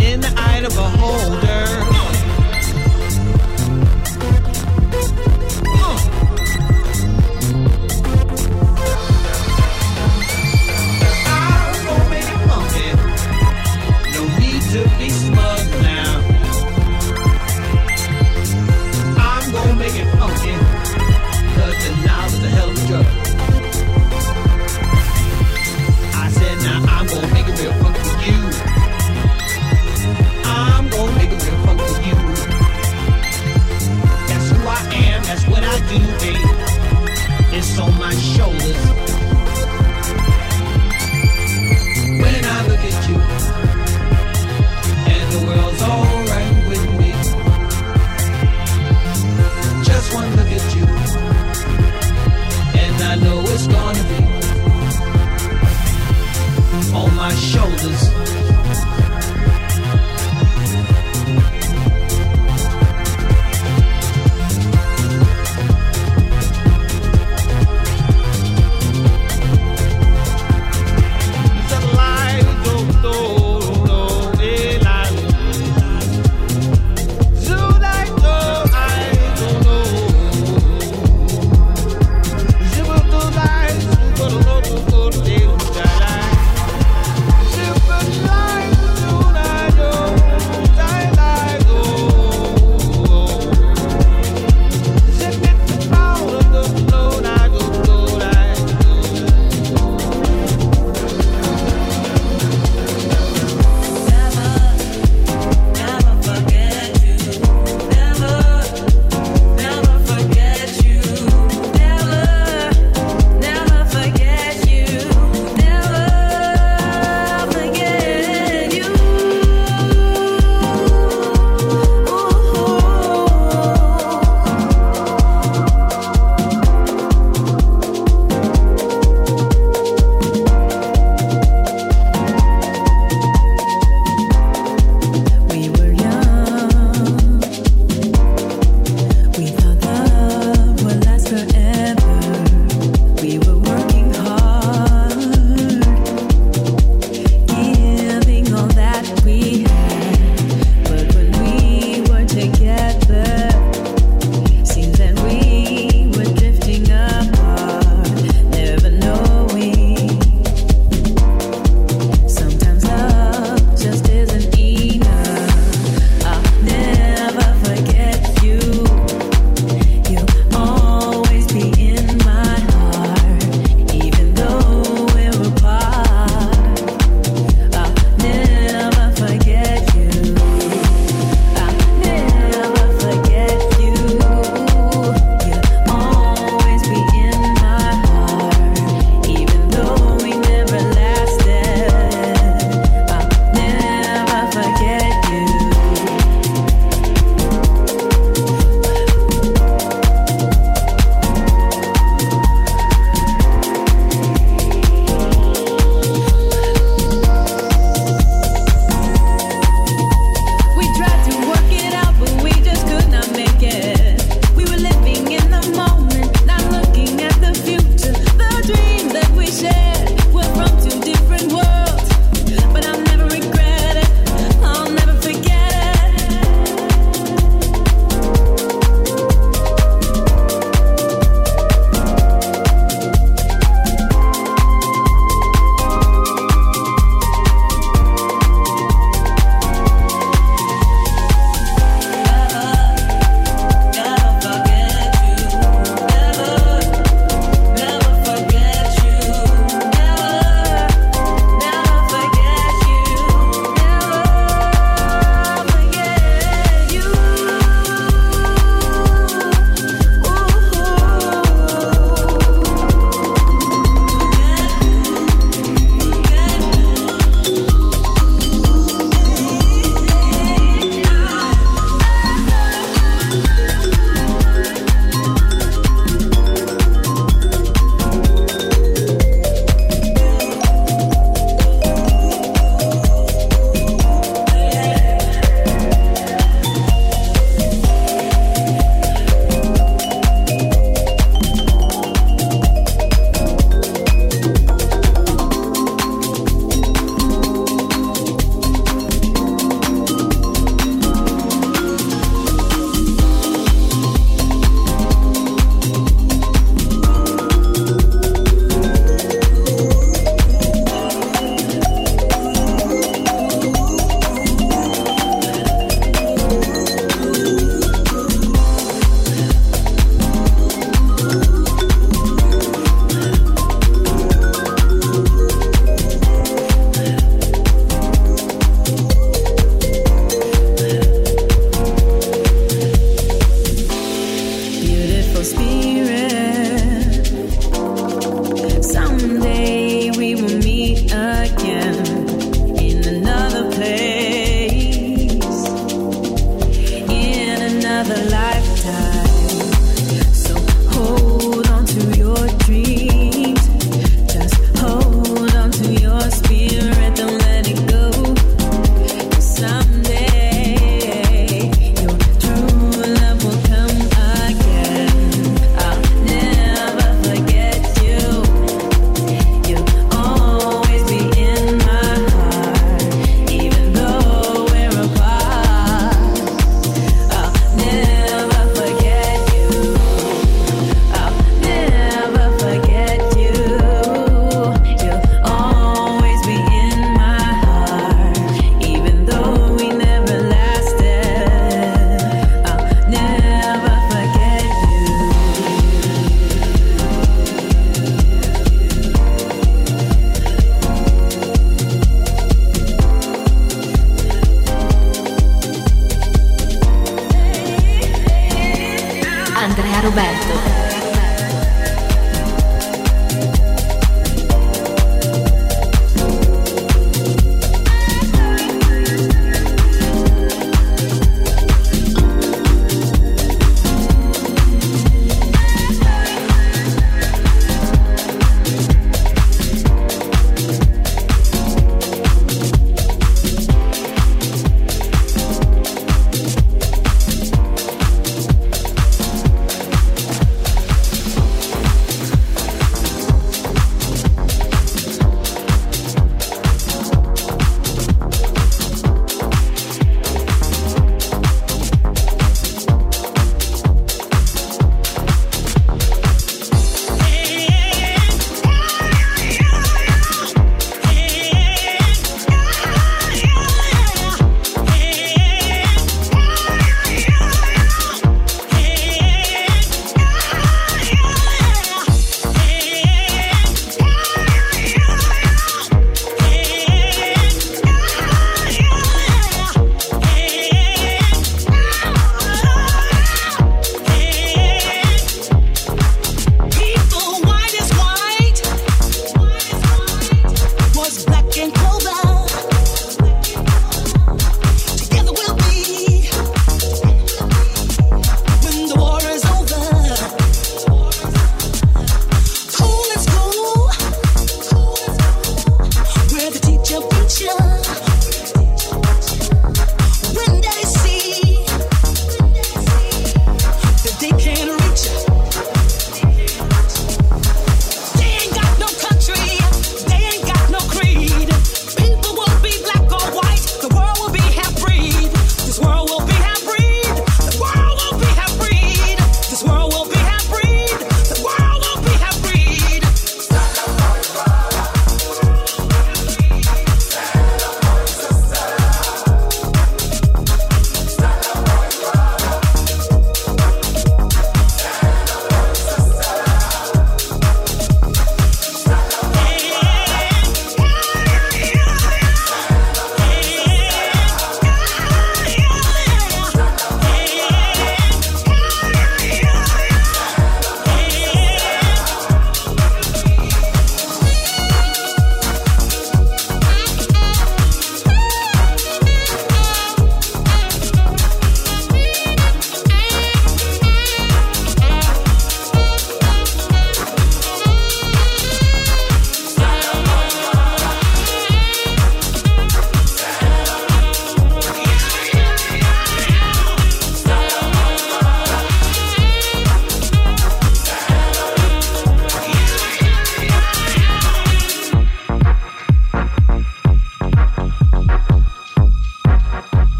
in the eye of a beholder. my shoulders.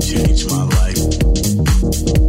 Changed my life.